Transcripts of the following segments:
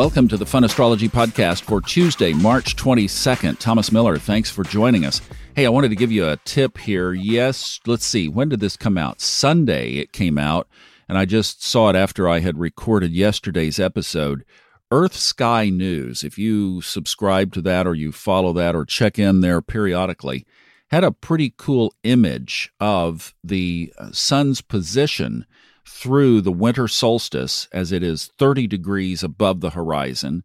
Welcome to the Fun Astrology Podcast for Tuesday, March 22nd. Thomas Miller, thanks for joining us. Hey, I wanted to give you a tip here. Yes, let's see, when did this come out? Sunday it came out, and I just saw it after I had recorded yesterday's episode. Earth Sky News, if you subscribe to that or you follow that or check in there periodically, had a pretty cool image of the uh, sun's position through the winter solstice as it is 30 degrees above the horizon.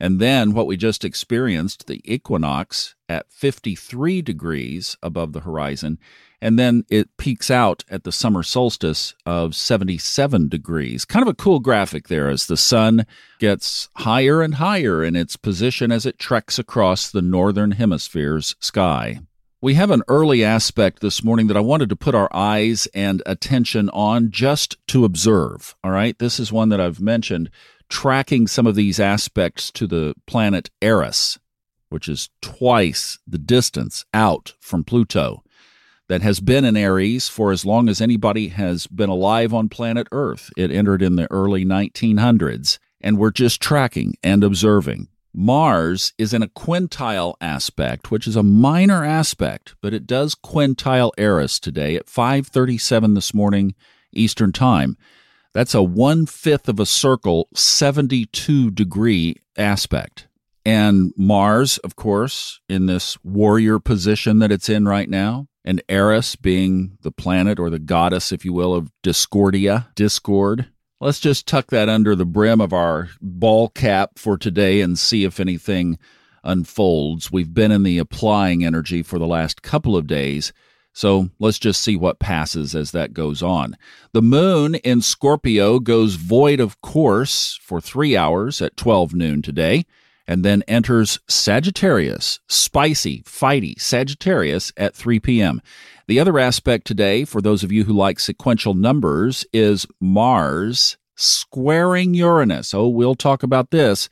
And then what we just experienced, the equinox at 53 degrees above the horizon. And then it peaks out at the summer solstice of 77 degrees. Kind of a cool graphic there as the sun gets higher and higher in its position as it treks across the northern hemisphere's sky. We have an early aspect this morning that I wanted to put our eyes and attention on just to observe. All right. This is one that I've mentioned tracking some of these aspects to the planet Eris, which is twice the distance out from Pluto, that has been in Aries for as long as anybody has been alive on planet Earth. It entered in the early 1900s, and we're just tracking and observing. Mars is in a quintile aspect, which is a minor aspect, but it does quintile Eris today at 5:37 this morning Eastern Time. That's a one fifth of a circle, 72 degree aspect. And Mars, of course, in this warrior position that it's in right now, and Eris being the planet or the goddess, if you will, of discordia, discord, Let's just tuck that under the brim of our ball cap for today and see if anything unfolds. We've been in the applying energy for the last couple of days, so let's just see what passes as that goes on. The moon in Scorpio goes void of course for three hours at 12 noon today, and then enters Sagittarius, spicy, fighty Sagittarius at 3 p.m. The other aspect today, for those of you who like sequential numbers, is Mars squaring Uranus. Oh, we'll talk about this.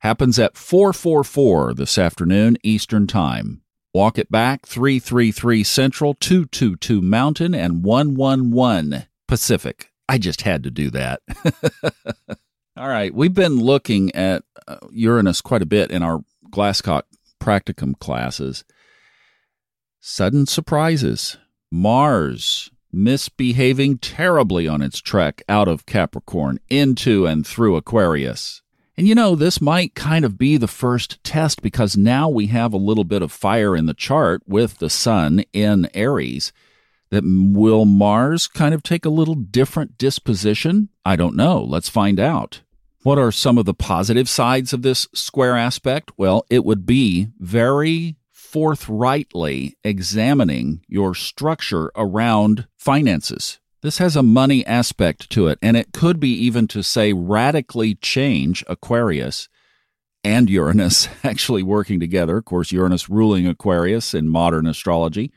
Happens at 444 this afternoon, Eastern Time. Walk it back 333 Central, 222 Mountain, and 111 Pacific. I just had to do that. All right, we've been looking at uh, Uranus quite a bit in our Glasscock practicum classes. Sudden surprises. Mars misbehaving terribly on its trek out of Capricorn into and through Aquarius. And you know, this might kind of be the first test because now we have a little bit of fire in the chart with the sun in Aries. That will Mars kind of take a little different disposition? I don't know. Let's find out. What are some of the positive sides of this square aspect? Well, it would be very forthrightly examining your structure around finances. This has a money aspect to it, and it could be even to say radically change Aquarius and Uranus actually working together. Of course, Uranus ruling Aquarius in modern astrology,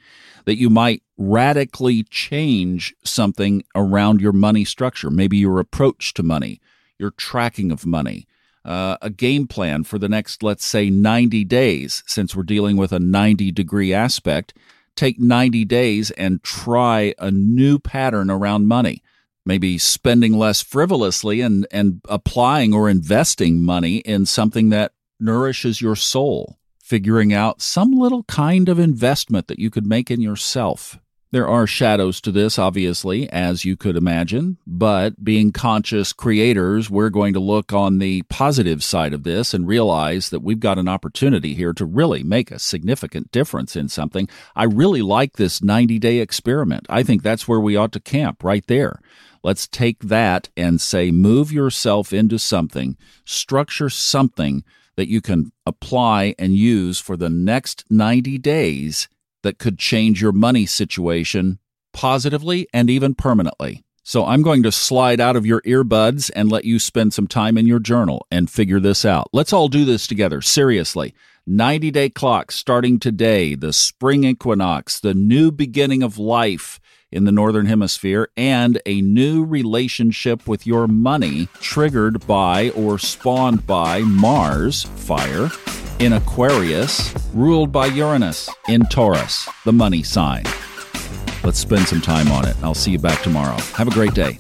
that you might radically change something around your money structure, maybe your approach to money, your tracking of money uh, a game plan for the next, let's say, 90 days, since we're dealing with a 90 degree aspect. Take 90 days and try a new pattern around money. Maybe spending less frivolously and, and applying or investing money in something that nourishes your soul. Figuring out some little kind of investment that you could make in yourself. There are shadows to this, obviously, as you could imagine, but being conscious creators, we're going to look on the positive side of this and realize that we've got an opportunity here to really make a significant difference in something. I really like this 90 day experiment. I think that's where we ought to camp, right there. Let's take that and say, move yourself into something, structure something that you can apply and use for the next 90 days that could change your money situation positively and even permanently. So I'm going to slide out of your earbuds and let you spend some time in your journal and figure this out. Let's all do this together, seriously. 90 day clock starting today, the spring equinox, the new beginning of life in the Northern Hemisphere, and a new relationship with your money triggered by or spawned by Mars, fire, in Aquarius, ruled by Uranus in Taurus, the money sign. Let's spend some time on it. I'll see you back tomorrow. Have a great day.